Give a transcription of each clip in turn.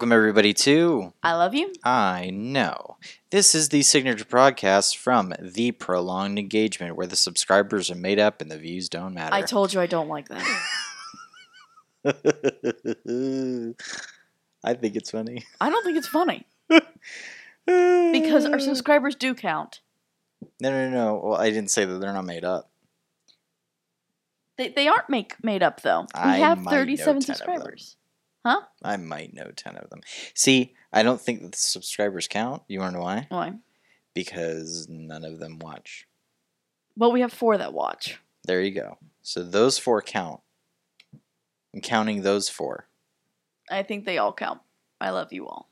Welcome, everybody, to I love you. I Know. This is the signature broadcast from The Prolonged Engagement, where the subscribers are made up and the views don't matter. I told you I don't like that. I think it's funny. I don't think it's funny because our subscribers do count. No, no, no. Well, I didn't say that they're not made up. They, they aren't make made up though. We I have might know 37 10 of them. subscribers. I might know 10 of them. See, I don't think that the subscribers count. You want to know why? Why? Because none of them watch. Well, we have four that watch. There you go. So those four count. I'm counting those four. I think they all count. I love you all.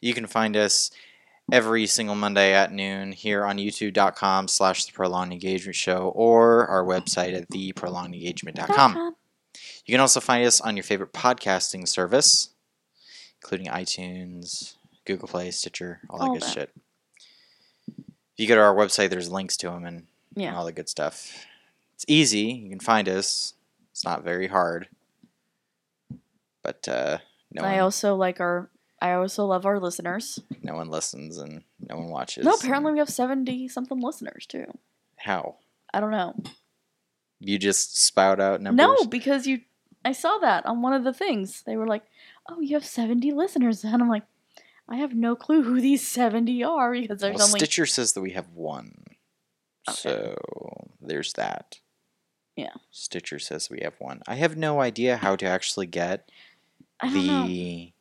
You can find us every single Monday at noon here on youtube.com slash the prolonged engagement show or our website at theprolongedengagement.com. You can also find us on your favorite podcasting service, including iTunes, Google Play, Stitcher, all that good that. shit. If you go to our website, there's links to them and, and all the good stuff. It's easy. You can find us. It's not very hard. But uh, no, I one, also like our. I also love our listeners. no one listens and no one watches. No, apparently we have 70 something listeners too. How? I don't know. You just spout out numbers? No, because you. I saw that on one of the things. They were like, "Oh, you have seventy listeners," and I'm like, "I have no clue who these seventy are because there's Well, only." Stitcher says that we have one. Okay. So there's that. Yeah. Stitcher says we have one. I have no idea how to actually get know. the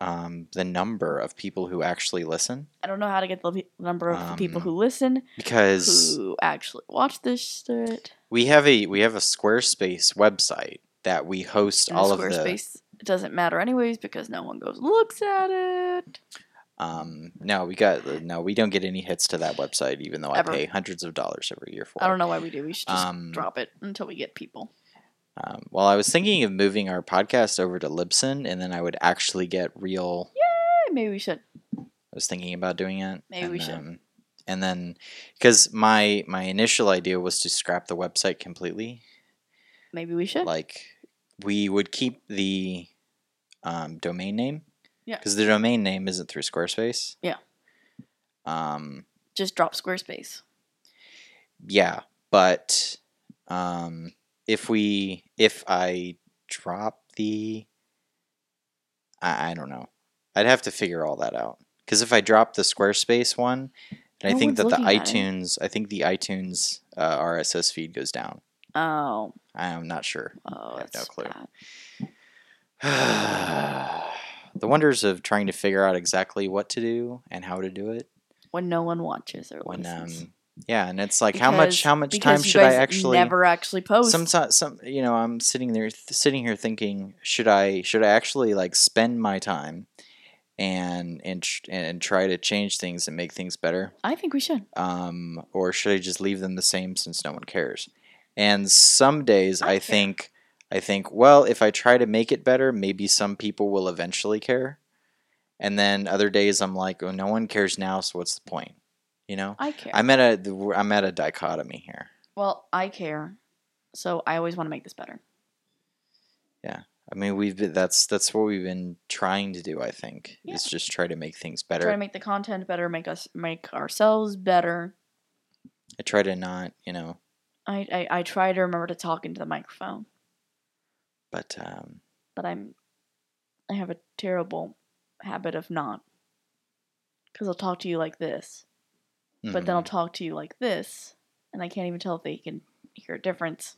um, the number of people who actually listen I don't know how to get the number of the people Um, who listen, because who actually watch this shit. we have a we have a Squarespace website that we host In all of the Squarespace, it doesn't matter anyways because no one goes looks at it. um no we got no we don't get any hits to that website even though Ever. I pay hundreds of dollars every year for it. I don't know why we do. We should just Um, drop it until we get people. Um, well, I was thinking of moving our podcast over to Libsyn, and then I would actually get real. Eh, Maybe we should. I was thinking about doing it. Maybe and, we should. um, and then, because my my initial idea was to scrap the website completely. Maybe we should. Like, we would keep the um, domain name. Yeah. Because the domain name isn't through Squarespace. Yeah. Um. just drop Squarespace. Yeah, but um, if we if I drop the, I, I don't know. I'd have to figure all that out. Because if I drop the Squarespace one, then I think that the looking at it. iTunes, I think the iTunes uh, RSS feed goes down. Oh, I'm not sure. oh, I have no clue. the wonders of trying to figure out exactly what to do and how to do it. When no one watches or When listens. um, yeah, and it's like how much how much time should I actually never actually post? some some you know i'm sitting there th- sitting here thinking should i should i actually like spend my time and and and try to change things and make things better I think we should. um or should i just leave them the same since no one cares and some days I i, think i think well if i try to make it better maybe some people will eventually care and then other days i'm like oh no one cares now so what's the point you know I care. i'm at a i'm at a dichotomy here well, I care, so I always want to make this better. Yeah. I mean, we've been, that's that's what we've been trying to do. I think Yeah. is just try to make things better. Try to make the content better, make us make ourselves better. I try to not, you know, I, I I try to remember to talk into the microphone, but um, but I'm I have a terrible habit of not. Because I'll talk to you like this, but then I'll mhm. talk to you like this, and I can't even tell if they can hear a difference.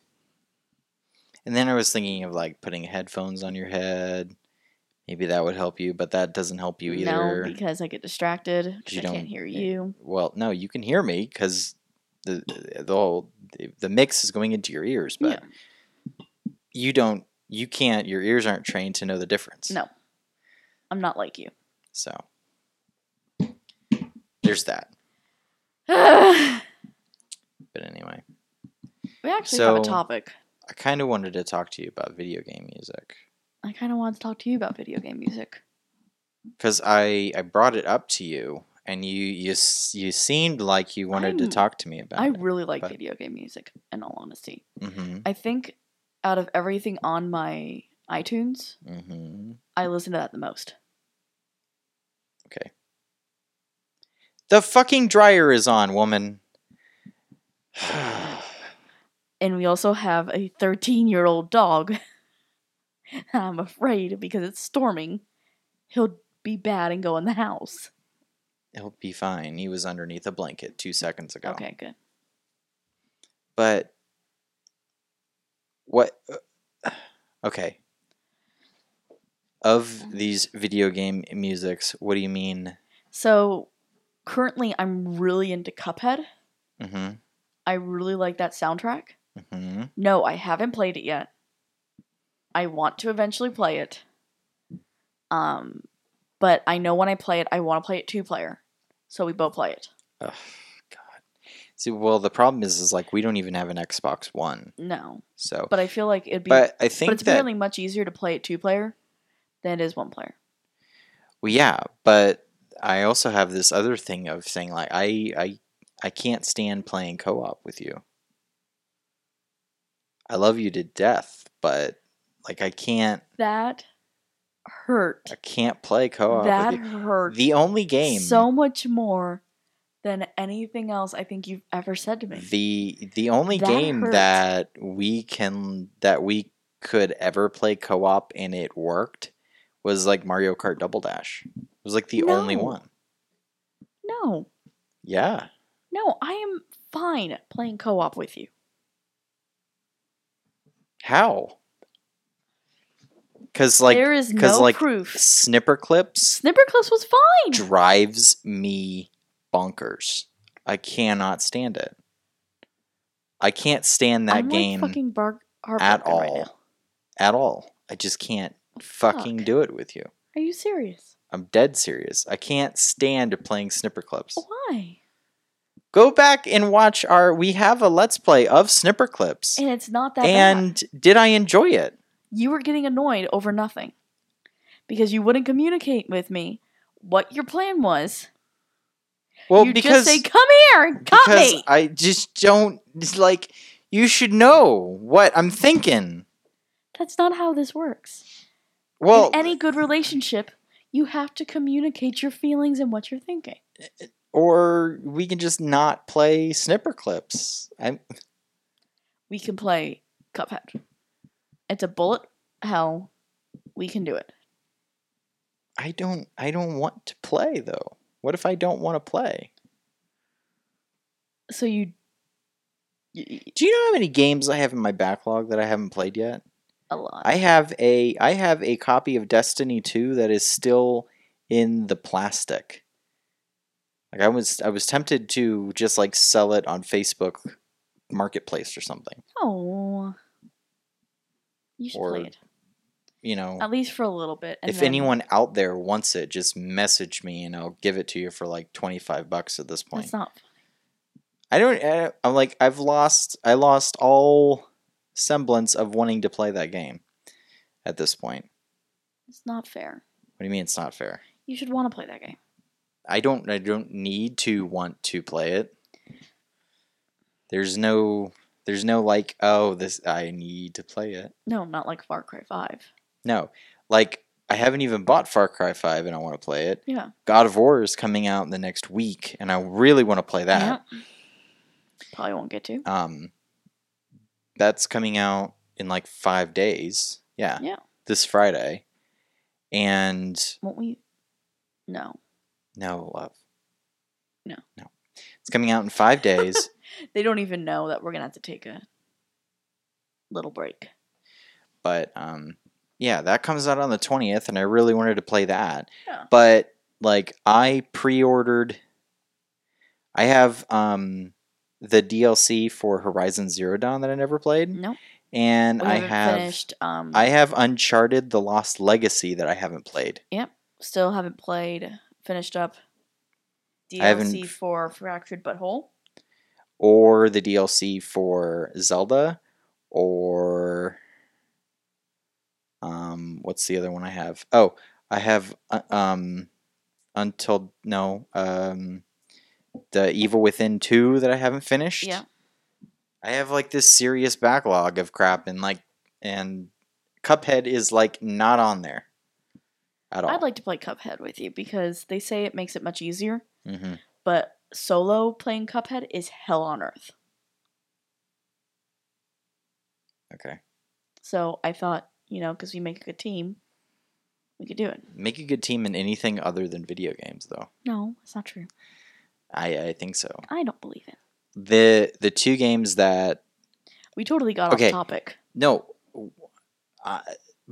and then I was thinking of like putting headphones on your head. Maybe that would help you, but that doesn't help you either. No, because I get distracted. you I can't don't- hear you. well, no, you can hear me because the the whole the mix is going into your ears, but you don't. You can't. Your ears aren't trained to know the difference. No. I'm not like you. So there's that. But anyway. We actually have a topic. I kind of wanted to talk to you about video game music I kind of wanted to talk to you about video game music. because I I brought it up to you and you you you seemed like you wanted to I'm- talk to me about I it. really like but- video game music, in all honesty. Mm-hmm. I think out of everything on my iTunes, Mm-hmm. I listen to that the most. Okay. The fucking dryer is on, woman. And we also have a 13 year old dog. I'm afraid because it's storming, he'll be bad and go in the house. He'll be fine. He was underneath a blanket two seconds ago. Okay, good. But what? uh, Okay. Of these video game musics, what do you mean? So currently, I'm really into Cuphead. Mm-hmm. I really like that soundtrack. Mm-hmm. No, I haven't played it yet. I want to eventually play it. Um, but I know when I play it, I want to play it two player, so we both play it. Oh, God. See, well, the problem is, is like we don't even have an Xbox One, No, so. but I feel like it'd be. But I but think it's that apparently much easier to play it two player than it is one player. Well, yeah, but I also have this other thing of saying like I I I can't stand playing co-op with you. I love you to death, but like I can't That hurt. I can't play co-op That hurt. The only game so much more than anything else I think you've ever said to me. the the only That game hurt. that we can that we could ever play co-op and it worked was like Mario Kart Double Dash. It was like the only one. no, Yeah. no, I am fine playing co-op with you. How? Cuz like there is no like, proof. Snipper clips Snipperclips was fine. drives me bonkers. I cannot stand it. I can't stand that I'm game like fucking bar- at all. right at all. I just can't fucking Fuck. do it with you. Are you serious? I'm dead serious. I can't stand playing Snipperclips. Why? Go back and watch our we have a let's play of Snipperclips. And it's not that bad. And did I enjoy it? You were getting annoyed over nothing because you wouldn't communicate with me what your plan was. Well, you because just say, "Come here cut me." I just don't it's like you should know what I'm thinking. That's not how this works. Well, In any good relationship, you have to communicate your feelings and what you're thinking. or we can just not play Snipperclips. I'm We can play Cuphead. It's a bullet hell. We can do it. I don't I don't want to play though. What if I don't want to play? So you, y- Do you know how many games I have in my backlog that I haven't played yet? a lot. I have a I have a copy of Destiny 2 that is still in the plastic. Like I was I was tempted to just like sell it on Facebook marketplace or something. oh, you should Or play it You know, at least for a little bit. and if then- anyone out there wants it, just message me and I'll give it to you for like 25 bucks at this point. that's not. I don't. I, I'm like I've lost. I lost all semblance of wanting to play that game. At this point, It's not fair. what do you mean it's not fair? You should want to play that game. I don't. I don't need to want to play it. There's no. There's no like. Oh, this. I need to play it. No, not like Far Cry Five. No, like I haven't even bought Far Cry Five, and I want to play it. Yeah. God of War is coming out in the next week, and I really want to play that. Yeah. Probably won't get to. Um, that's coming out in like five days. Yeah. Yeah. This Friday. And Won't we? No. no, love. No. No. It's coming out in five days. They don't even know that we're gonna have to take a little break. but um, yeah, that comes out on the 20th, and I really wanted to play that. Yeah. But like, I pre ordered. I have um, the DLC for Horizon Zero Dawn that I never played. Nope. And We I haven't finished. Um, I have Uncharted: The Lost Legacy that I haven't played. Yep, still haven't played. Finished up. DLC for Fractured But Whole. Or the DLC for Zelda, or um, what's the other one I have? Oh, I have uh, um, until no um, the Evil Within two that I haven't finished. Yeah. I have like this serious backlog of crap, and like and Cuphead is like not on there. at all. I'd like to play Cuphead with you because they say it makes it much easier, hmm but solo playing Cuphead is hell on earth. Okay. So I thought, you know, because we make a good team, we could do it. Make a good team in anything other than video games, though. No, it's not true. I, I think so. I don't believe it. The the two games that We totally got Okay. off topic. no, uh,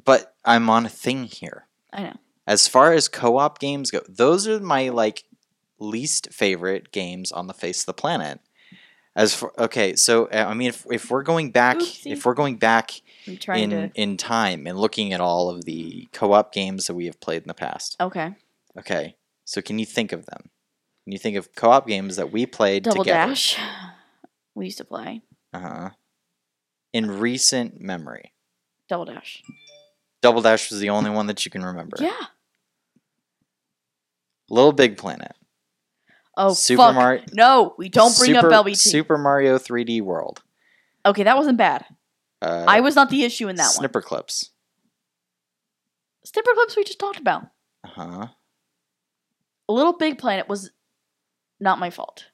but I'm on a thing here. I know. As far as co-op games go, those are my like least favorite games on the face of the planet. As for okay, so uh, I mean, if if we're going back, Oopsie. if we're going back in to. in time and looking at all of the co-op games that we have played in the past, Okay. okay, so can you think of them? Can you think of co-op games that we played Double together? Dash. We used to play Uh huh. In recent memory, Double Dash. Double Dash was the only one that you can remember. Yeah. Little Big Planet. Oh Super fuck. Mario. No, we don't bring Super, up LBP. Super Mario 3D World. okay, that wasn't bad. Uh, I was not the issue in that one. Snipperclips. Snipper clips we just talked about. Uh huh. Little Big Planet was not my fault.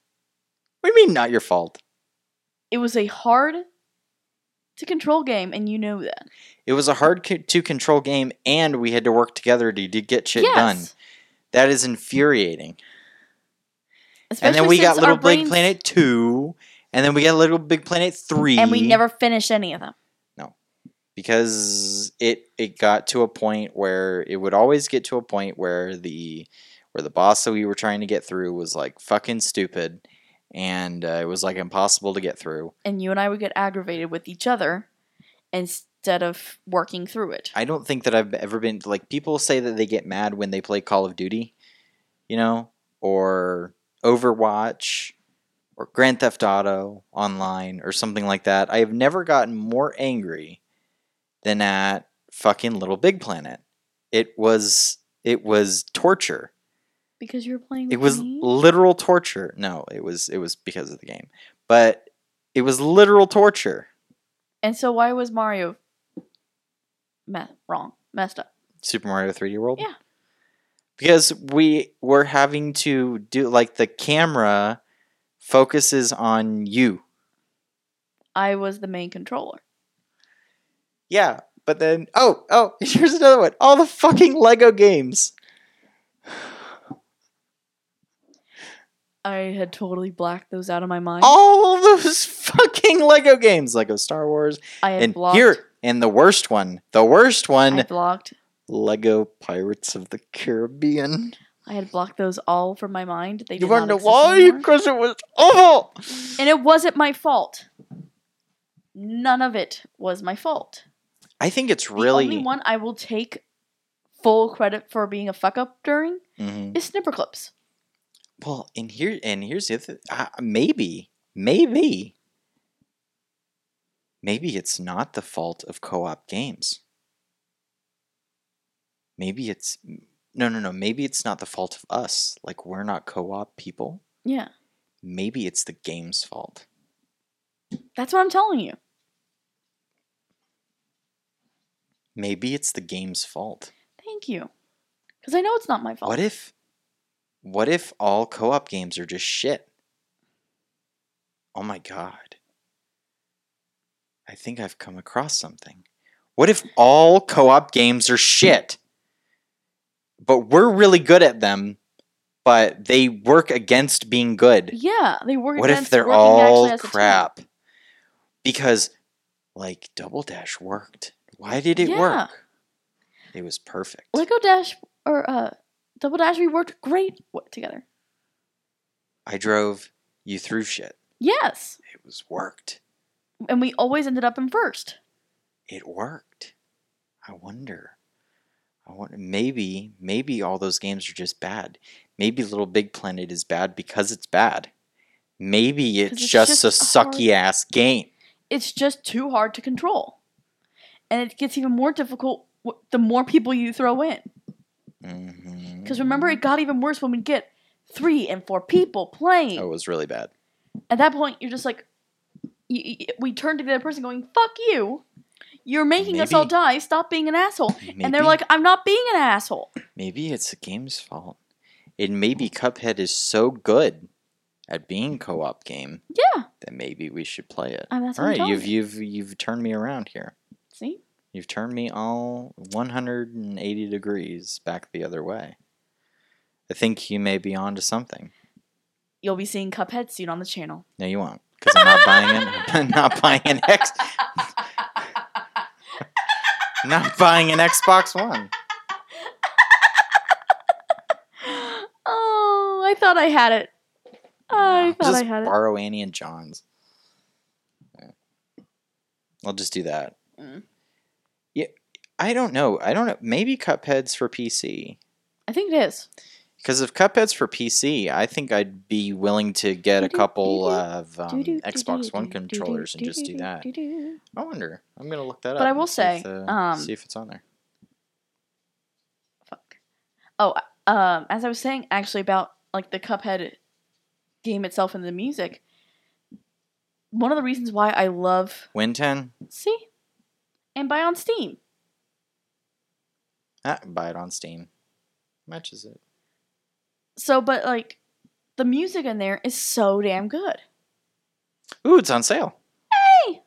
What do you mean, not your fault? It was a hard to control game, and you know that. It was a hard co- to control game, and we had to work together to, to get shit done. That is infuriating. And then we got Little Big brains- Planet 2, and then we got Little Big Planet 3. and we never finished any of them. No. Because it it got to a point where it would always get to a point where the where the boss that we were trying to get through was like fucking stupid and uh, it was like impossible to get through. And you and I would get aggravated with each other instead of working through it. I don't think that I've ever been like people say that they get mad when they play Call of Duty, you know, or Overwatch or Grand Theft Auto online or something like that. I have never gotten more angry than at fucking Little Big Planet. It was it was torture. Because you were playing It was literal torture. No, it was it was because of the game. But it was literal torture. And so why was Mario me- wrong? Messed up. Super Mario 3D World? Yeah. Because we were having to do like the camera focuses on you. I was the main controller. Yeah, but then oh, oh, here's another one. All the fucking Lego games. I had totally blacked those out of my mind. All those fucking Lego games, Lego Star Wars. I had And blocked. here, and the worst one, the worst one, I blocked. Lego Pirates of the Caribbean. I had blocked those all from my mind. They You want to know why? Because it was awful. And it wasn't my fault. None of it was my fault. I think it's really The only one I will take full credit for being a fuck up during Mhm. is Snipperclips. Well, and here and here's the other. Uh, maybe, maybe, maybe it's not the fault of co-op games. Maybe it's no, no, no. Maybe it's not the fault of us. Like we're not co-op people. Yeah, Maybe it's the game's fault. that's what I'm telling you. Maybe it's the game's fault. Thank you. Because I know it's not my fault. What if, what if all co-op games are just shit? Oh my god. I think I've come across something. What if all co-op games are shit? But we're really good at them, but they work against being good. Yeah, they work. What if they're all actually as a team. crap? Because like Double Dash worked. Why did it Yeah. work? It was perfect. Lego Dash or uh, Double Dash, we worked great together. I drove you through shit. Yes, It was worked. and we always ended up in first. it worked. I wonder. Maybe maybe all those games are just bad. Maybe Little Big Planet is bad because it's bad. Maybe it's, it's just, just a hard- sucky ass game. It's just too hard to control, and it gets even more difficult the more people you throw in. Mm-hmm. Because remember, it got even worse when we get three and four people playing. Oh, it was really bad. At that point, you're just like, we turn to the other person going, "Fuck you! You're making us all die. Stop being an asshole. Maybe, And they're like, I'm not being an asshole. maybe it's the game's fault. And maybe Cuphead is so good at being co-op game Yeah. that maybe we should play it. That's All right, you've you. you've you've turned me around here. See? You've turned me all 180 degrees back the other way. I think you may be onto something. You'll be seeing Cuphead soon on the channel. No, you won't, because I'm not buying it. I'm not buying an X. not buying an Xbox One. oh, I thought I had it. I No, thought just I had it. borrow Annie and John's. Yeah. I'll just do that. Mm. Yeah, I don't know. I don't know. Maybe Cuphead's for PC. I think it is. Because if Cuphead's for PC, I think I'd be willing to get a couple of um, Xbox One controllers and just do that. I wonder. I'm gonna look that up. But I and will see if say, um, see if it's on there. Fuck. Oh, um, as I was saying, actually about like the Cuphead game itself and the music. One of the reasons why I love Win ten. see, and buy on Steam. Ah, buy it on Steam. Matches it. So, but like, the music in there is so damn good. Ooh, it's on sale. Hey.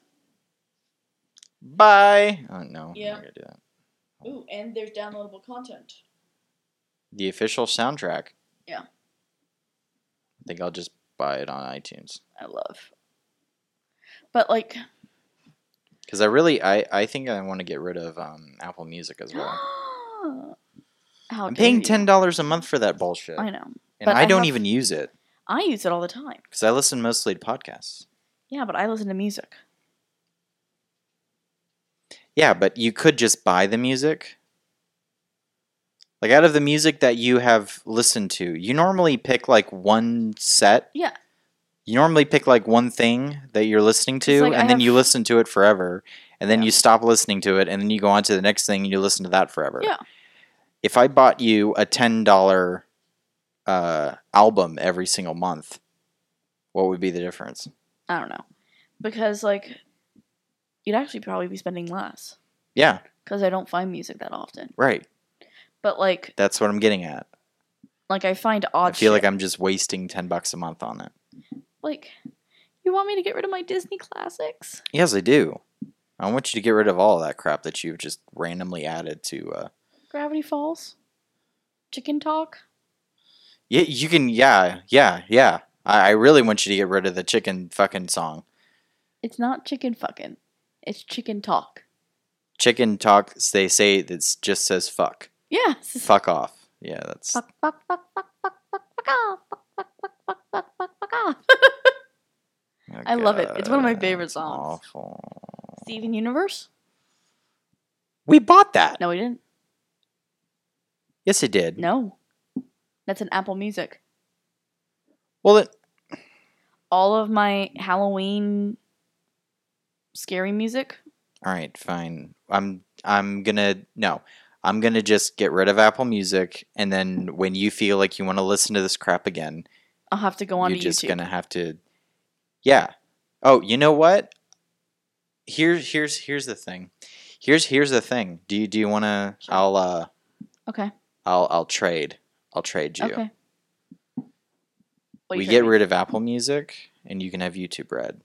Bye. Oh no. I'm Yeah. gonna do that. Ooh, and there's downloadable content. The official soundtrack. Yeah. I think I'll just buy it on iTunes. I love. But like, Because I really, I, I think I want to get rid of um, Apple Music as well. how I'm paying ten dollars a month for that bullshit, I know. and but I, I don't have- even use it I use it all the time. because I listen mostly to podcasts. Yeah, but I listen to music. Yeah, but you could just buy the music. Like out of the music that you have listened to, you normally pick like one set. Yeah. You normally pick like one thing that you're listening to, like, I and then you listen to it forever, and then Yeah. you stop listening to it, and then you go on to the next thing and you listen to that forever. Yeah. If I bought you a ten dollar uh, album every single month, what would be the difference? I don't know. Because like you'd actually probably be spending less Yeah, cuz I don't find music that often. right. But like That's what I'm getting at. like I find odd. I feel like. I'm just wasting ten bucks a month on it. like you want me to get rid of my Disney classics? Yes, I do. I want you to get rid of all of that crap that you've just randomly added to. Uh, Gravity Falls? Chicken Talk? yeah, you can. Yeah, yeah, yeah. I, I really want you to get rid of the chicken fucking song. It's not chicken fucking. It's chicken talk. Chicken talk. They say it just says fuck. Yeah. Fuck off. Yeah, that's. Fuck, fuck, fuck, fuck, fuck, fuck, fuck off. Fuck, fuck, fuck, fuck, fuck, fuck, fuck off. I love it. It's one of my favorite songs. Awful. Steven Universe? We bought that. No, we didn't. Yes, it did. No. That's an Apple Music. Well, it, All of my Halloween scary music. all right, fine. I'm. I'm gonna no. I'm gonna just get rid of Apple Music, and then when you feel like you want to listen to this crap again, I'll have to go on you're to just YouTube. gonna have to yeah oh you know what here's here's here's the thing here's here's the thing do you do you want to i'll uh Okay. I'll i'll trade. I'll trade you. Okay. What we you get rid of apple music and you can have youtube red.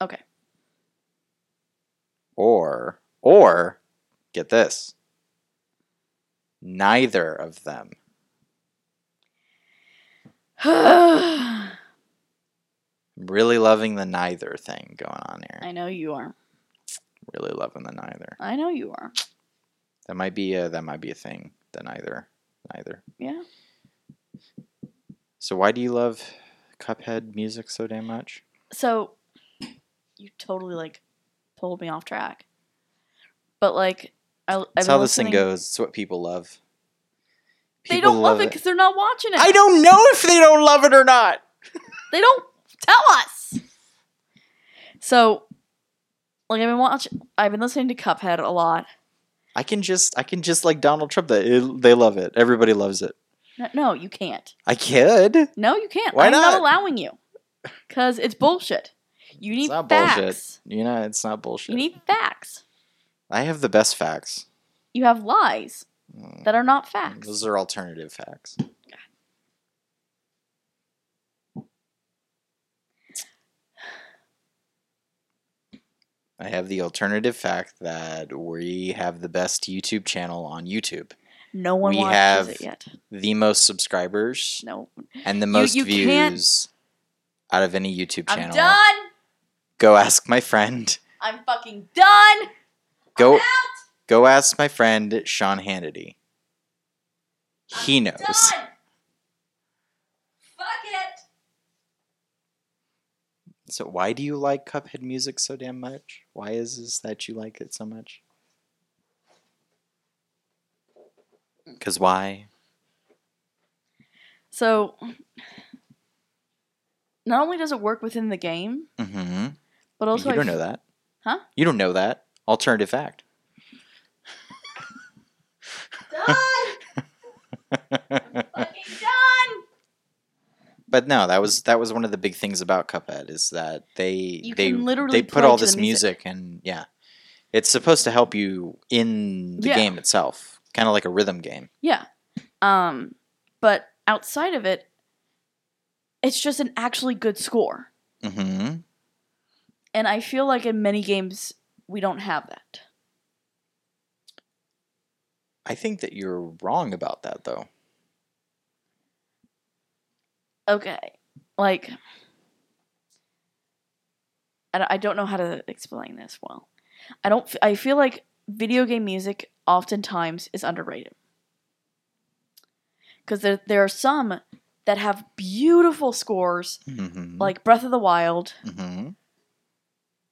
Okay. or or get this. Neither of them. I'm really loving the neither thing going on here. I know you are. really loving the neither. I know you are. that might be a that might be a thing the either neither Yeah. So why do you love Cuphead music so damn much? So you totally like pulled me off track. But like I That's how this thing goes. It's what people love. They don't love it because they're not watching it. I don't know if they don't love it or not. They don't tell us. So, like I've been watching, I've been listening to Cuphead a lot. I can just I can just like Donald Trump that it, they love it. Everybody loves it. No, no, you can't. I could. No, you can't. Why I'm not? not? allowing you. Because it's bullshit. You need It's not facts. bullshit. You know, it's not bullshit. You need facts. I have the best facts. You have lies Mm, that are not facts. Those are alternative facts. I have the alternative fact that we have the best YouTube channel on YouTube, No one we watches have- it yet. the most subscribers, No. and the most you can't- views out of any YouTube channel. I'm done. Go ask my friend. I'm fucking done. Go I'm out. go ask my friend Sean Hannity. He knows. Done. Fuck it. So why do you like Cuphead music so damn much? Why is this that you like it so much? Cause why? So, not only does it work within the game, Mm-hmm. but also you don't f- know that. Huh? You don't know that. Alternative fact. Done. fucking done. But no, that was that was one of the big things about Cuphead is that they You they literally they put all this music. music and yeah, it's supposed to help you in the Yeah. game itself, kind of like a rhythm game. Yeah. Um, but outside of it, it's just an actually good score. Mm-hmm. And I feel like in many games we don't have that. I think that you're wrong about that though. Okay. Like I don't- know how to explain this well. I don't I feel like video game music oftentimes is underrated. Cuz there there are some that have beautiful scores Mm-hmm. like Breath of the Wild. mm-hmm.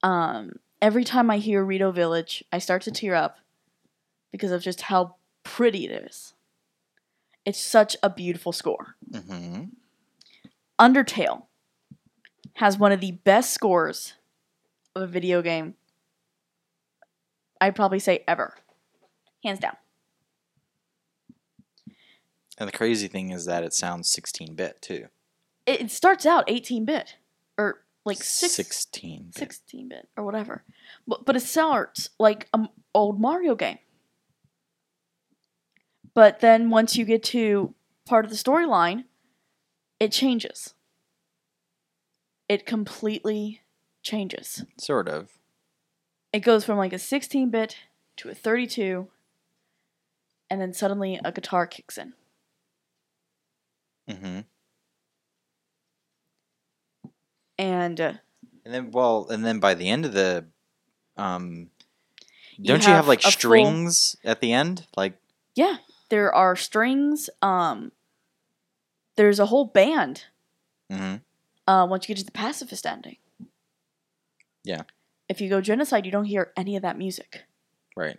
Um every time I hear Rito Village, I start to tear up because of just how pretty it is. It's such a beautiful score. Mm-hmm. Undertale has one of the best scores of a video game. I'd probably say ever. Hands down. And the crazy thing is that it sounds 16-bit too. It, it starts out 18 bit. Or like six, 16 bit. 16 bit or whatever. But, but it starts like an old Mario game. But then once you get to part of the storyline, it changes. It completely changes. Sort of. It goes from like a 16 bit to a 32, and then suddenly a guitar kicks in. Mm-hmm. And uh, And then, well, and then by the end of the, um, don't you have have like a full- strings at the end? Like, yeah, there are strings. Um, there's a whole band mm-hmm. uh, once you get to the pacifist ending. Yeah. If you go genocide, you don't hear any of that music. right.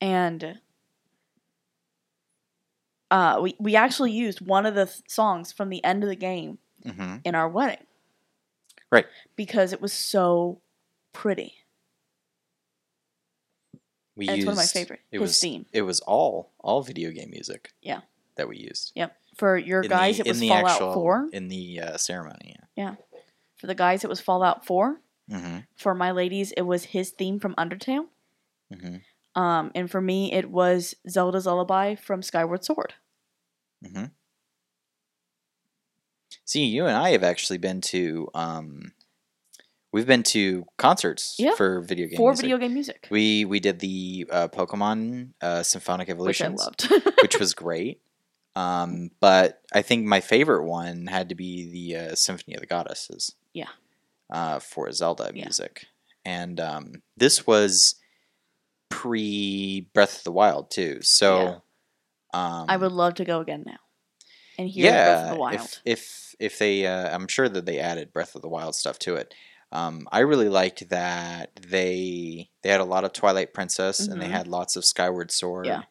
And uh, we, we actually used one of the th- songs from the end of the game Mm-hmm. in our wedding. Right. Because it was so pretty. We And it's one of my favorite. It was theme. it was all all video game music. Yeah. That we used. Yep. For your In guys, the- it was Fallout actual, 4. in the uh, ceremony. For the guys, it was Fallout 4. Mm-hmm. For my ladies, it was his theme from Undertale. Mm-hmm. Um, and for me, it was Zelda's Lullaby from Skyward Sword. Mm-hmm. See, you and I have actually been to um, we've been to concerts Yeah. for video game For music. video game music. We we did the uh, Pokemon uh, Symphonic Which I loved. which was great. Um, but I think my favorite one had to be the uh, Symphony of the Goddesses. Yeah. Uh, for Zelda Yeah. music, and um, this was pre Breath of the Wild too. So, um, I would love to go again now and hear Breath of the Wild. if if if they, uh, I'm sure that they added Breath of the Wild stuff to it. Um, I really liked that they they had a lot of Twilight Princess and they Mhm. had lots of Skyward Sword Yeah.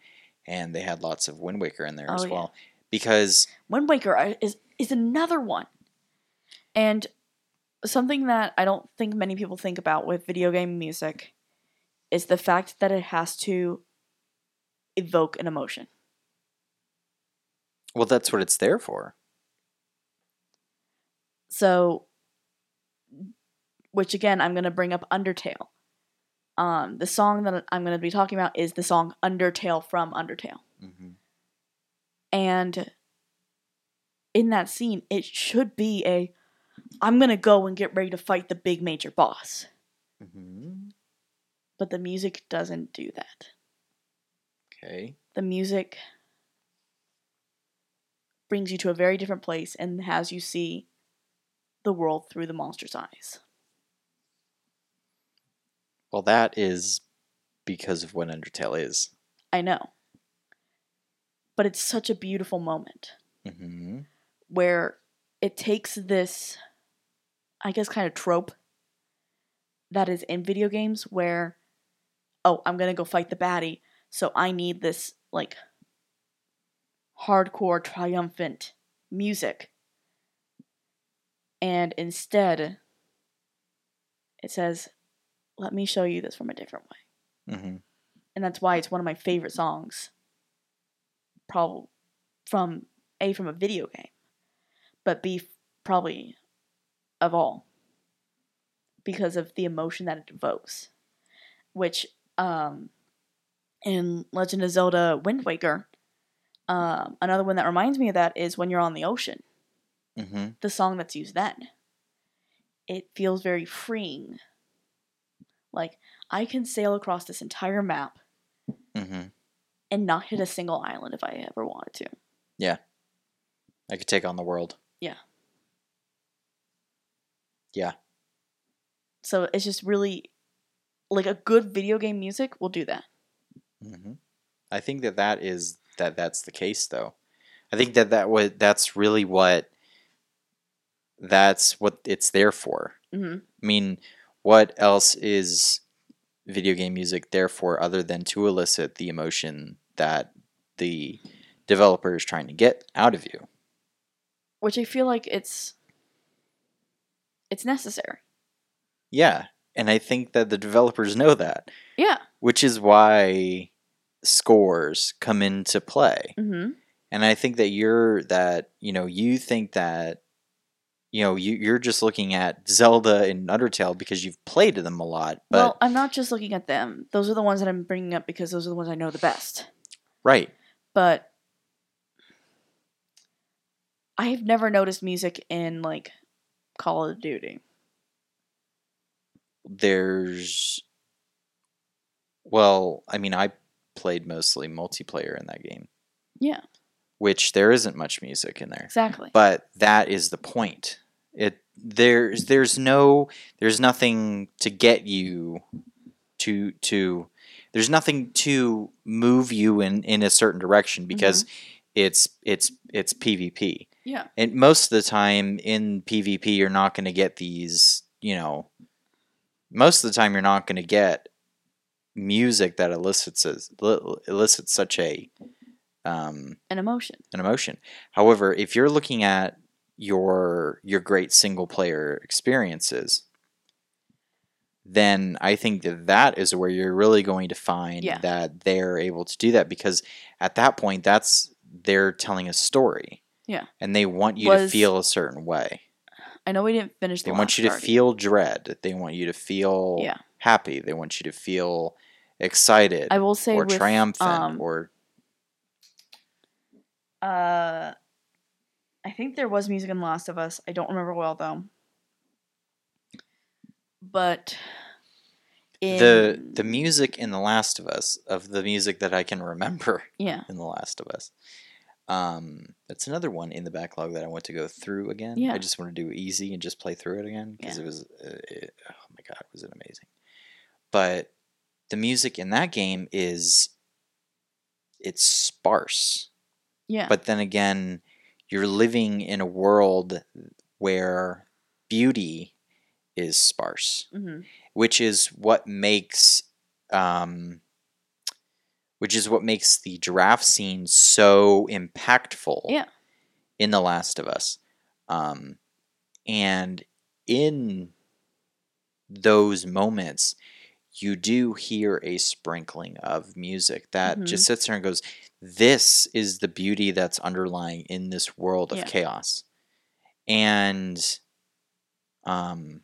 And they had lots of Wind Waker in there Oh, as yeah. well because Wind Waker uh, is is another one, and something that I don't think many people think about with video game music is the fact that it has to evoke an emotion. well that's what it's there for. So, which again, I'm going to bring up Undertale. Um, the song that I'm going to be talking about is the song Undertale from Undertale. hmm And in that scene, it should be a I'm going to go and get ready to fight the big major boss. hmm But the music doesn't do that. Okay. The music brings you to a very different place and has you see the world through the monster's eyes. Well, that is because of what Undertale is. I know. But it's such a beautiful moment hmm where it takes this, I guess, kind of trope that is in video games where, oh, I'm going to go fight the baddie, so I need this, like, hardcore, triumphant music. And instead, it says, let me show you this from a different way. hmm and that's why it's one of my favorite songs. Probably from a from a video game, but b probably of all because of the emotion that it evokes, which um in Legend of Zelda Wind Waker, um another one that reminds me of that is when you're on the ocean. hmm The song that's used then. It feels very freeing. Like I can sail across this entire map hmm and not hit a single island if I ever wanted to. Yeah. I could take on the world. Yeah. Yeah. So it's just really like a good video game music will do that. hmm I think that that is that that's the case though. I think that that what that's really what that's what it's there for. hmm I mean, what else is video game music there for other than to elicit the emotion that the developer is trying to get out of you? Which I feel like it's it's necessary. Yeah, and I think that the developers know that, Yeah. which is why scores come into play. hmm And I think that you're that, you know, you think that you know, you, you're just looking at Zelda and Undertale because you've played them a lot. But well, I'm not just looking at them. Those are the ones that I'm bringing up because those are the ones I know the best. right. But I've never noticed music in like Call of Duty. there's well i mean i played mostly multiplayer in that game Yeah, which there isn't much music in there exactly. but that is the point it there's there's no there's nothing to get you to to there's nothing to move you in in a certain direction because mm-hmm. it's it's it's pvp yeah. and most of the time in PvP, you're not going to get these, you know, most of the time you're not going to get music that elicits a, elicits such a um, An emotion. an emotion. However, if you're looking at your your great single player experiences, then I think that that is where you're really going to find Yeah. that they're able to do that because at that point, that's they're telling a story. Yeah. and they want you to feel a certain way. I know we didn't finish the They want you to party. feel dread. They want you to feel Yeah. happy. They want you to feel excited I will say or with, triumphant um, or Uh, I think there was music in the Last of Us. I don't remember well though. But in, the the music in The Last of Us of the music that I can remember yeah in The Last of Us. Um, that's another one in the backlog that I want to go through again. Yeah. I just want to do easy and just play through it again because Yeah. it was, uh, it, oh my god, was it amazing? But the music in that game is, it's sparse. Yeah But then again, you're living in a world where beauty is sparse hmm which is what makes um, which is what makes the giraffe scene so impactful Yeah. in The Last of Us. Um, and in those moments, you do hear a sprinkling of music that Mhm. just sits there and goes, This is the beauty that's underlying in this world of Yeah. chaos. And um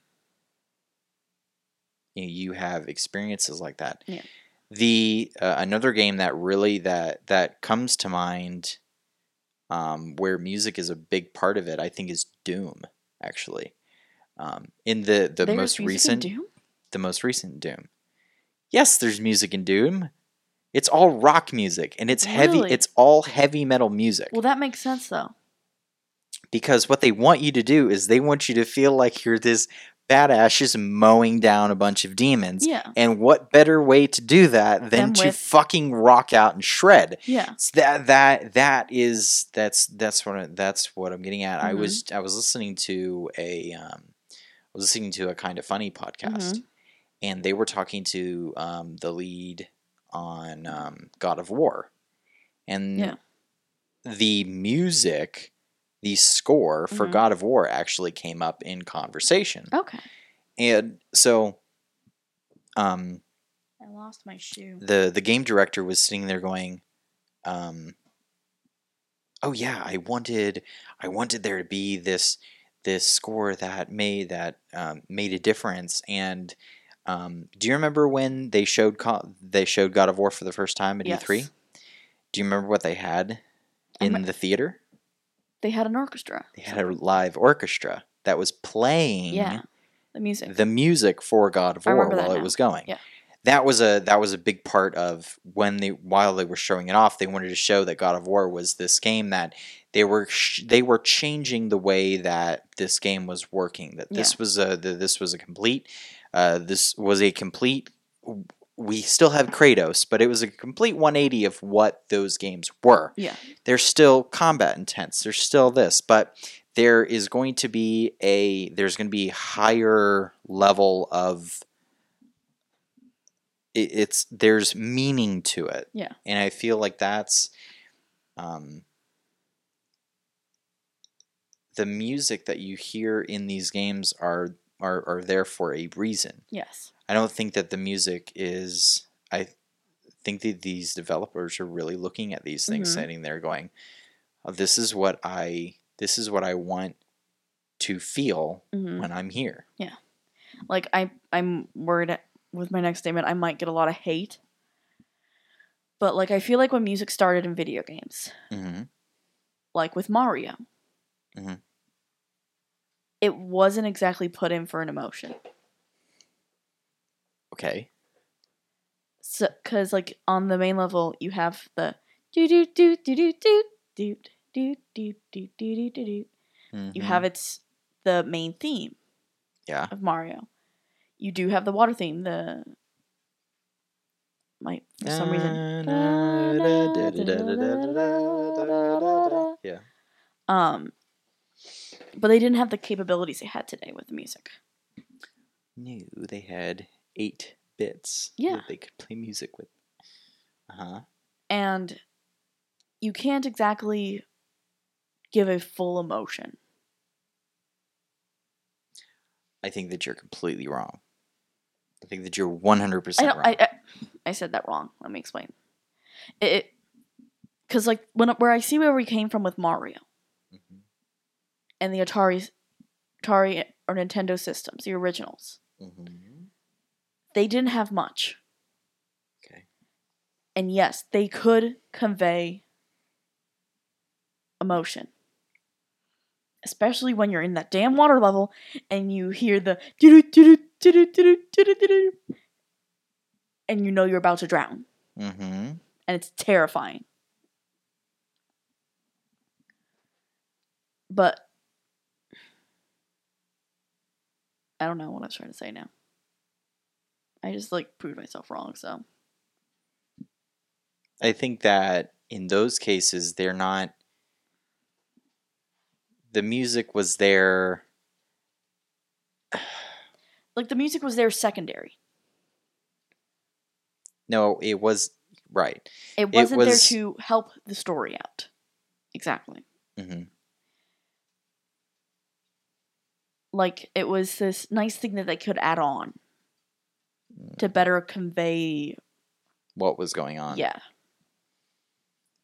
you, know, you have experiences like that. Yeah. The uh, another game that really that that comes to mind, um, where music is a big part of it, I think is Doom. Actually, um, in the the There's most recent Doom? the most recent Doom. Yes, there's music in Doom. It's all rock music and it's heavy Really? it's all heavy metal music. Well, that makes sense though. because what they want you to do is they want you to feel like you're this badass just mowing down a bunch of demons. Yeah. And what better way to do that than Than to with- fucking rock out and shred? Yeah. It's that that that is that's that's what I, that's what I'm getting at. I Mhm. was I was listening to a um, I was listening to a Kinda Funny podcast, Mhm. And they were talking to um, the lead on um, God of War, and Yeah. the music, the score for Mhm. God of War actually came up in conversation, Okay. and so. Um, I lost my shoe. the the game director was sitting there going um oh yeah i wanted i wanted there to be this this score that made that um, made a difference and um, do you remember when they showed Co- they showed god of war for the first time at Yes. e3 do you remember what they had in me- the theater They had an orchestra. they had a live orchestra that was playing Yeah. The music. the music for God of War while it was going. Yeah. That was a that was a big part of when they while they were showing it off. They wanted to show that God of War was this game that they were sh- they were changing the way that this game was working. That this Yeah. was a that this was a complete uh, this was a complete. We still have Kratos, but it was a complete 180 of what those games were yeah. they're still combat intense there's still this but there is going to be a there's going to be higher level of it, it's there's meaning to it Yeah. and i feel like that's um the music that you hear in these games are are, are there for a reason Yes. I don't think that the music is. I think that these developers are really looking at these things, Mhm. sitting there going, oh, "This is what I. This is what I want to feel hmm when I'm here." Yeah. Like I, I'm worried with my next statement. I might get a lot of hate. But like I feel like when music started in video games, hmm like with Mario, Mhm. It wasn't exactly put in for an emotion. Okay. So, cause like on the main level, you have the do do do do do do do do do do do do do. You Mhm. have its the main theme Yeah. of Mario. You do have the water theme. The might for some reason. Yeah. Um, but they didn't have the capabilities they had today with the music. No, they had eight bits Yeah. that they could play music with. Uh huh. and you can't exactly give a full emotion. I think that you're completely wrong. I think that you're 100% I, wrong. I, I I said that wrong. Let me explain. It because like when where I see where we came from with Mario and the Atari, Atari or Nintendo systems, the originals. Mm-hmm. They didn't have much. Okay. And yes, they could convey emotion. Especially when you're in that damn water level and you hear the and you know you're about to drown. Mm-hmm. And it's terrifying. But I don't know what I was trying to say now. I just like proved myself wrong, so I think that in those cases, they're not. The music was there. like the music was there secondary. No, it was right. It wasn't there was- to help the story out. Exactly. hmm Like it was this nice thing that they could add on to better convey. What was going on? Yeah.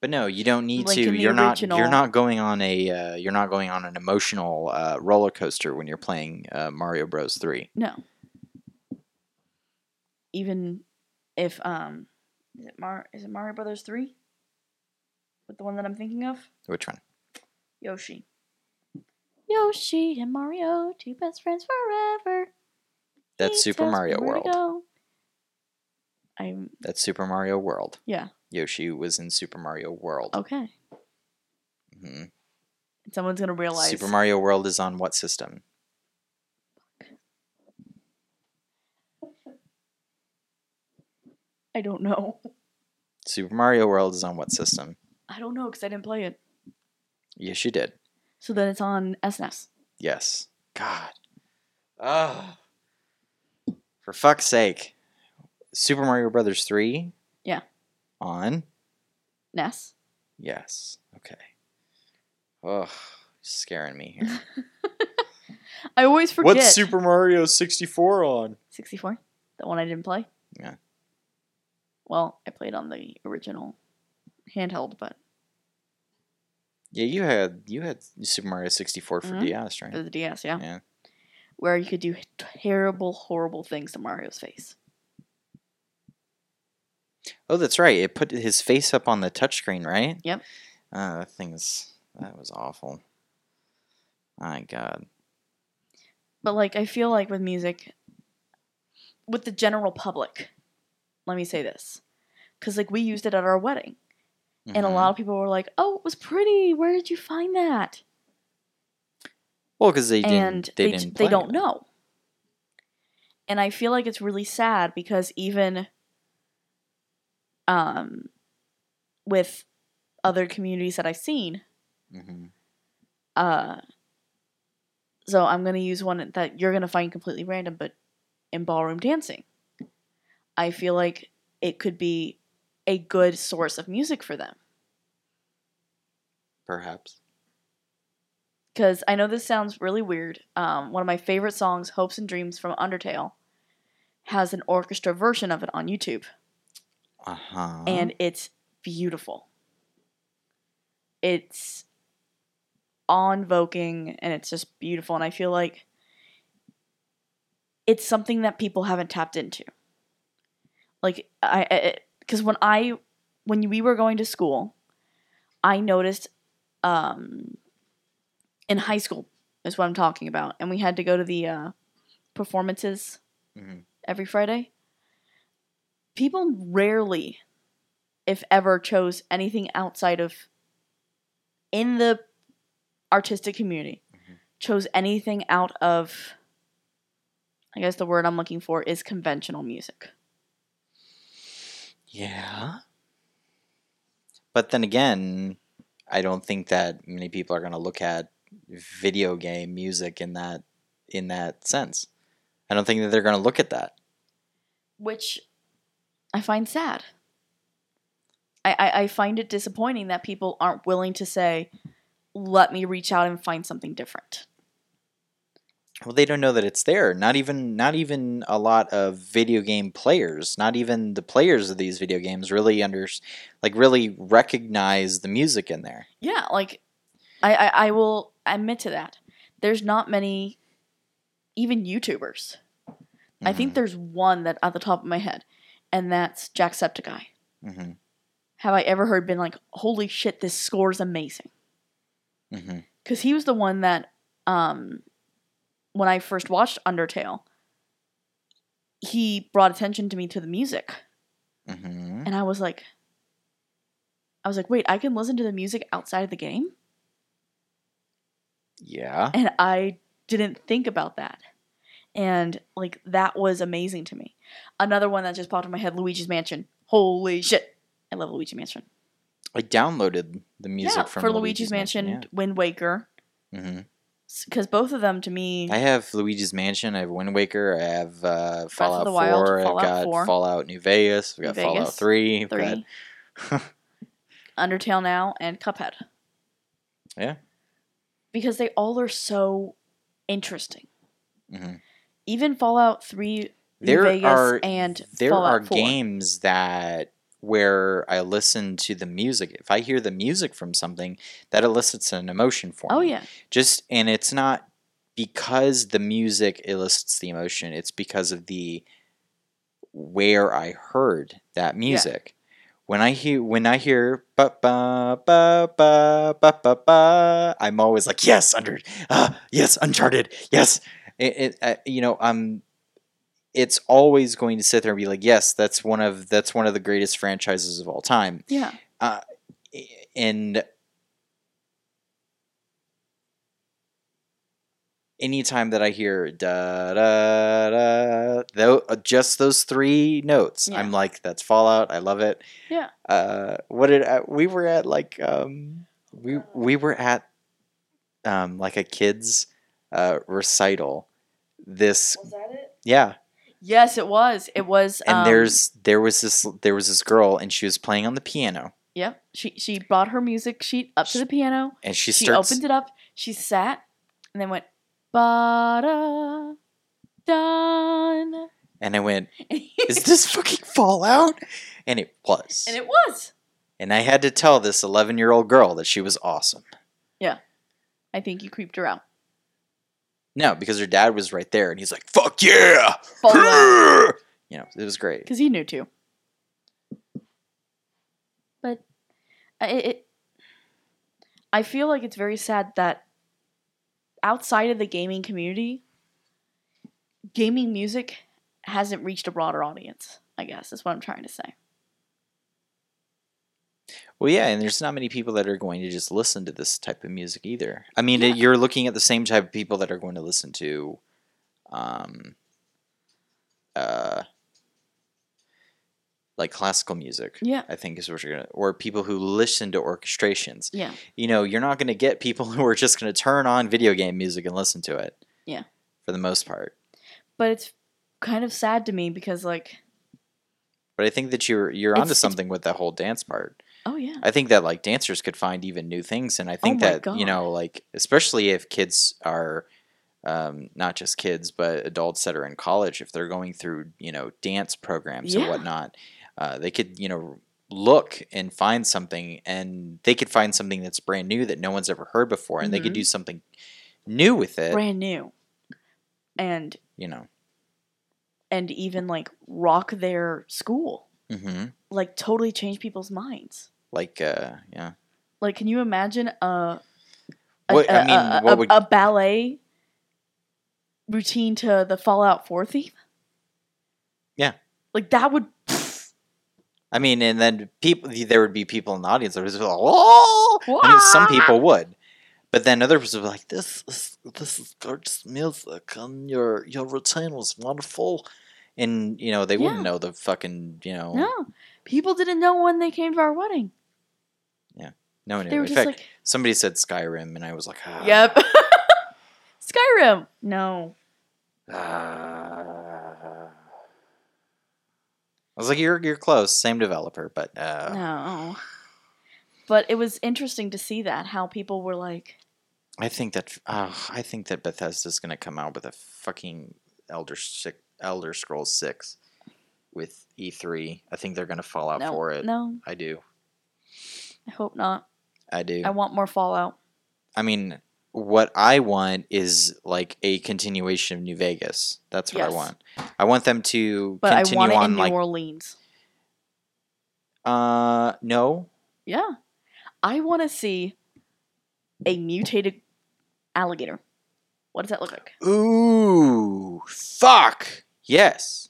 But no, you don't need Like to. You're not. You're not going on a. Uh, you're not going on an emotional uh, roller coaster when you're playing uh, Mario Bros. Three. No. even if um is it Mar is it Mario Brothers 3? With the one that I'm thinking of? Which one? Yoshi. Yoshi and Mario, two best friends forever. That's He Super Mario World. I'm That's Super Mario World. yeah, Yoshi was in Super Mario World. okay. Mhm. Someone's gonna realize Super Mario World is on what system? I don't know. Super Mario World is on what system? I don't know because I didn't play it. Yes, you did. So then it's on SNES. Yes. God. Oh. For fuck's sake. Super Mario Brothers 3? Yeah. On? NES. Yes. Okay. Ugh. Scaring me here. I always forget. What's Super Mario 64 on? 64? The one I didn't play? Yeah. Well, I played on the original handheld, but Yeah, you had you had Super Mario 64 for Mhm. DS, for the DS, yeah. Yeah. Where you could do terrible, horrible things to Mario's face. Oh, that's right. It put his face up on the touchscreen, right? Yep. Uh, that thing's that was awful. My God. But like I feel like with music with the general public, let me say this. Cuz like we used it at our wedding and a Mhm. lot of people were like, "Oh, it was pretty. Where did you find that?" Well, because they didn't. and they, they, didn't. they don't it. know. And I feel like it's really sad because even um with other communities that I've seen, Mhm. uh so I'm going to use one that you're going to find completely random but in ballroom dancing. I feel like it could be a good source of music for them. Perhaps. because I know this sounds really weird. Um, one of my favorite songs, "Hopes and Dreams" from Undertale, has an orchestra version of it on YouTube, Uh huh. and it's beautiful. It's awe-invoking, and it's just beautiful. And I feel like it's something that people haven't tapped into. Like I, because when I, when we were going to school, I noticed, um, in high school is what I'm talking about, and we had to go to the uh, performances Mhm. every Friday. People rarely, if ever, chose anything outside of in the artistic community, Mhm. chose anything out of. I guess the word I'm looking for is conventional music. Yeah. But then again, I don't think that many people are going to look at video game music in that in that sense. I don't think that they're going to look at that. which I find sad. I, I, I find it disappointing that people aren't willing to say, let me reach out and find something different. Well, they don't know that it's there. Not even not even a lot of video game players, not even the players of these video games really under like really recognize the music in there. Yeah, like I, I, I will admit to that. There's not many even YouTubers. I think there's one that at the top of my head, and that's Jacksepticeye. hmm Have I ever heard been like, holy shit, this score's amazing? because he was the one that um when i first watched undertale he brought attention to me to the music. Hmm and i was like i was like wait i can listen to the music outside of the game? Yeah. and i didn't think about that. And like that was amazing to me. Another one that just popped in my head luigi's mansion. Holy shit. I love Luigi's mansion. I downloaded the music yeah from for luigi's, mansion, wind waker. Yeah. Because both of them to me I have Luigi's Mansion. I have Wind Waker. I have uh, Fallout the Wild, 4. Fallout I've got 4. Fallout New Vegas. I've got New Fallout 3. Three got- undertale now and cuphead yeah. because they all are so interesting. hmm Even Fallout 3, New There Vegas, are and there Fallout are 4. games that where I listen to the music. If I hear the music from something, that elicits an emotion for Oh me. Oh yeah, Just and it's not because the music elicits the emotion. It's because of the where I heard that music. When I hear when I hear ba ba ba ba ba ba ba, I'm always like yes, under uh, yes, Uncharted, yes. It, it uh, you know um, it's always going to sit there and be like yes, that's one of that's one of the greatest franchises of all time Yeah. and anytime that I hear da da da, though uh, just those three notes, Yeah. I'm like, that's Fallout. I love it. Yeah. Uh, what did uh, we were at like um we we were at um like a kids uh recital. This was that it? yeah, Yes, it was. It was. and um, there's there was this there was this girl and she was playing on the piano Yep. She she brought her music sheet up to the piano. and she She, starts opened it up. She sat and then went ba da done. and I went, is this fucking Fallout? And it was. and it was. And I had to tell this 11 year old girl that she was awesome. Yeah, I think you creeped her out. No, because her dad was right there and he's like, fuck yeah! You know, it was great. Because he knew too. But it, it, I feel like it's very sad that outside of the gaming community, gaming music hasn't reached a broader audience. I guess is what I'm trying to say. Well, yeah, and there's not many people that are going to just listen to this type of music either. I mean, Yeah. you're looking at the same type of people that are going to listen to, um, uh, like classical music. Yeah. I think is what you're gonna, or people who listen to orchestrations. Yeah. you know, you're not going to get people who are just going to turn on video game music and listen to it. Yeah. For the most part. But it's kind of sad to me because like, But I think that you're you're onto something with that whole dance part. Oh yeah, I think that like dancers could find even new things and I think my that, you know, like especially if kids are um, not just kids, but adults that are in college, if they're going through, you know, dance programs Yeah. and whatnot, uh, they could, you know, look and find something and they could find something that's brand new that no one's ever heard before and they could Mhm. do something new with it, brand new, and you know. and even like rock their school, hmm like totally change people's minds. Like, uh, yeah. Like, can you imagine a, a, What- I mean, a- would- a ballet routine to the Fallout Four theme? Yeah. like that would. I mean, and then people, there would be people in the audience that would just be like, "Whoa!" I mean, some people would, but then other people would be like, "This, is this is gorgeous music, and your your routine was wonderful," and you know they wouldn't know the fucking you know No, people didn't know when they came to our wedding. No one knew. In fact, like, somebody said Skyrim, and I was like, ah, "Yep." Skyrim. No. ah." I was like, "You're you're close, same developer, but uh, No. But it was interesting to see that how people were like, I think that uh, I think that Bethesda's gonna come out with a fucking Elder Six, Elder Scrolls Six with E3. I think they're gonna fall out no, for it. no, I do. I hope not. I do. I want more Fallout. I mean, what I want is like a continuation of New Vegas. That's what I want. I want them to But I continue want it on in New Orleans. uh no. Yeah. I want to see a mutated alligator. What does that look like? Ooh, fuck. Yes.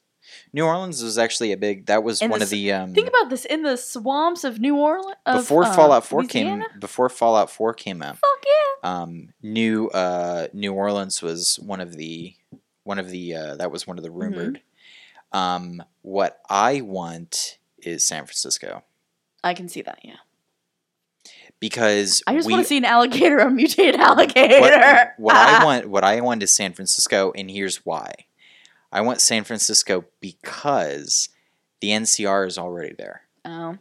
New Orleans was actually a big. That was And one the of the um Think about this in the swamps of New Orleans. before uh, Fallout 4 Louisiana? came before Fallout 4 came out. Fuck yeah. Um New uh New Orleans was one of the one of the uh that was one of the Mm-hmm. rumored. Um what I want is San Francisco I can see that, yeah. because I just we want to see an alligator, a mutated alligator. what, what I want what I want is San Francisco and here's why. I want San Francisco because the NCR is already there. Oh,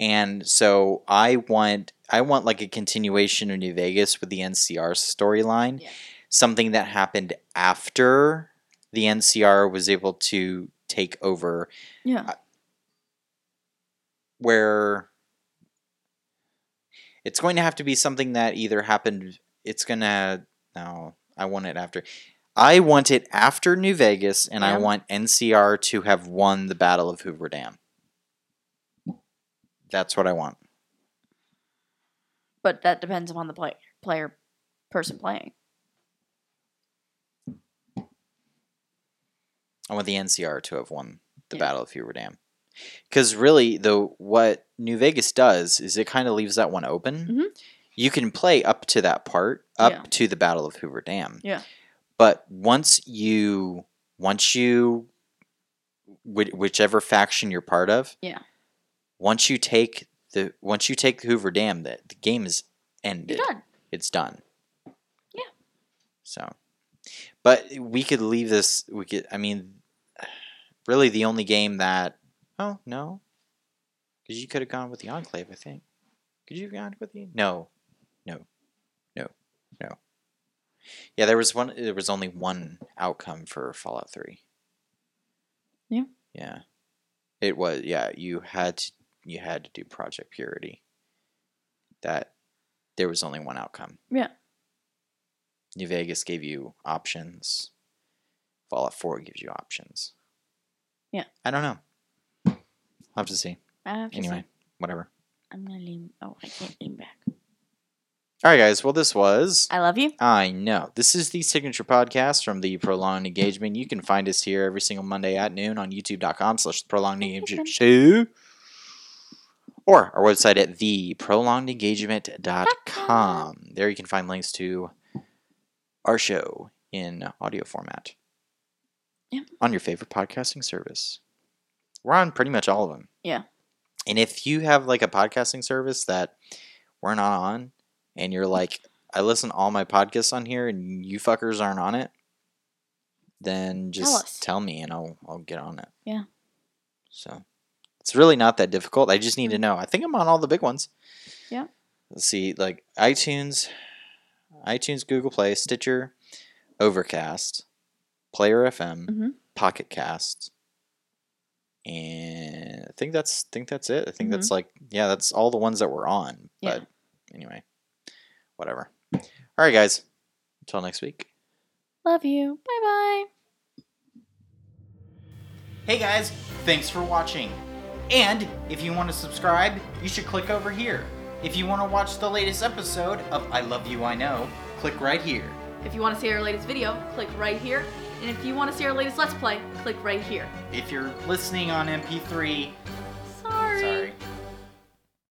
And so I want I want like a continuation of New Vegas with the NCR storyline. Yeah. Something that happened after the NCR was able to take over yeah. Uh, where it's going to have to be something that either happened it's going to no, I want it after I want it after New Vegas, and I want NCR to have won the Battle of Hoover Dam. That's what I want. But that depends upon the play, player person playing. I want the NCR to have won the Yeah. Battle of Hoover Dam. Because really, though, what New Vegas does is it kind of leaves that one open. Mhm. You can play up to that part, up Yeah. to the Battle of Hoover Dam. Yeah. But once you, once you, whi- whichever faction you're part of, Yeah. Once you take the, once you take the Hoover Dam, the, the game is You're ended. done. It's done. Yeah. So, but we could leave this. We could. I mean, really, the only game that. Oh no, because you could have gone with the Enclave. I think. Could you have gone with the? No, no, no, no. Yeah, there was one. There was only one outcome for Fallout Three. Yeah. Yeah. It was. Yeah, you had to. You had to do Project Purity. That there was only one outcome. Yeah. New Vegas gave you options. Fallout 4 gives you options. Yeah. I don't know. I'll have to see. I have to Anyway, say, whatever. I'm gonna lean. Oh, I can't lean back. All right, guys. Well, this was. I love you. I know. This is the signature podcast from the Prolonged Engagement. You can find us here every single Monday at noon on youtube.com slash Prolonged Engagement Show. Or our website at theprolongedengagement.com. There you can find links to our show in audio format. Yeah. On your favorite podcasting service. We're on pretty much all of them. Yeah. And if you have like a podcasting service that we're not on, and you're like, I listen to all my podcasts on here and you fuckers aren't on it, then just us. tell me and I'll I'll get on it. Yeah. So it's really not that difficult. I just need to know. I think I'm on all the big ones. Mm-hmm. Yeah. Let's see, like iTunes, iTunes, Google Play, Stitcher, Overcast, Player FM, Mhm. Pocket Cast, and I think that's think that's it. I think Mhm. that's like yeah, that's all the ones that we're on. Yeah. But anyway, whatever. All right, guys. Until next week. Love you. Bye bye. Hey guys, thanks for watching. And if you want to subscribe, you should click over here. If you want to watch the latest episode of I Love You I Know, click right here. If you want to see our latest video, click right here. And if you want to see our latest Let's Play, click right here. If you're listening on MP3,